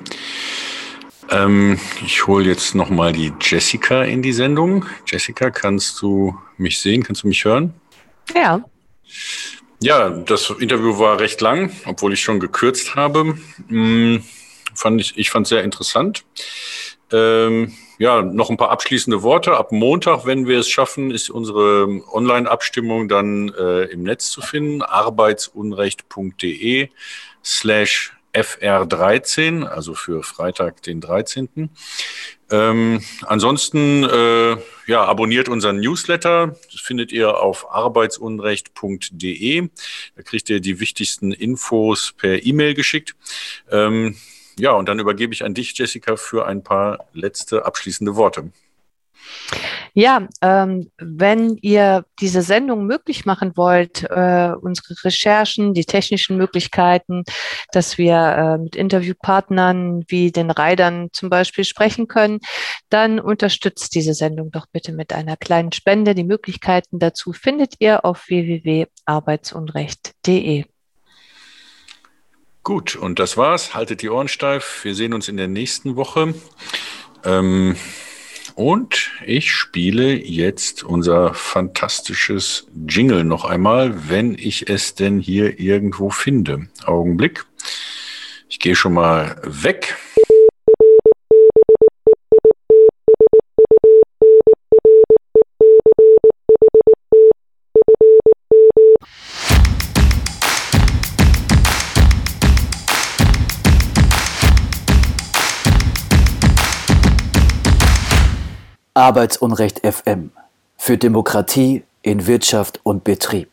Ähm, ich hole jetzt nochmal die Jessica in die Sendung. Jessica, kannst du mich sehen? Kannst du mich hören? Ja. Ja, das Interview war recht lang, obwohl ich schon gekürzt habe. Hm, fand ich ich fand es sehr interessant. Ähm, ja, noch ein paar abschließende Worte. Ab Montag, wenn wir es schaffen, ist unsere Online-Abstimmung dann äh, im Netz zu finden. arbeitsunrecht.de slash FR13, also für Freitag, den 13. Ähm, ansonsten, äh, ja, abonniert unseren Newsletter. Das findet ihr auf arbeitsunrecht.de. Da kriegt ihr die wichtigsten Infos per E-Mail geschickt. Ähm, ja, und dann übergebe ich an dich, Jessica, für ein paar letzte abschließende Worte. Ja, ähm, wenn ihr diese Sendung möglich machen wollt, äh, unsere Recherchen, die technischen Möglichkeiten, dass wir äh, mit Interviewpartnern wie den Reitern zum Beispiel sprechen können, dann unterstützt diese Sendung doch bitte mit einer kleinen Spende. Die Möglichkeiten dazu findet ihr auf www.arbeitsunrecht.de. Gut, und das war's. Haltet die Ohren steif. Wir sehen uns in der nächsten Woche. Ähm und ich spiele jetzt unser fantastisches Jingle noch einmal, wenn ich es denn hier irgendwo finde. Augenblick. Ich gehe schon mal weg. Arbeitsunrecht FM für Demokratie in Wirtschaft und Betrieb.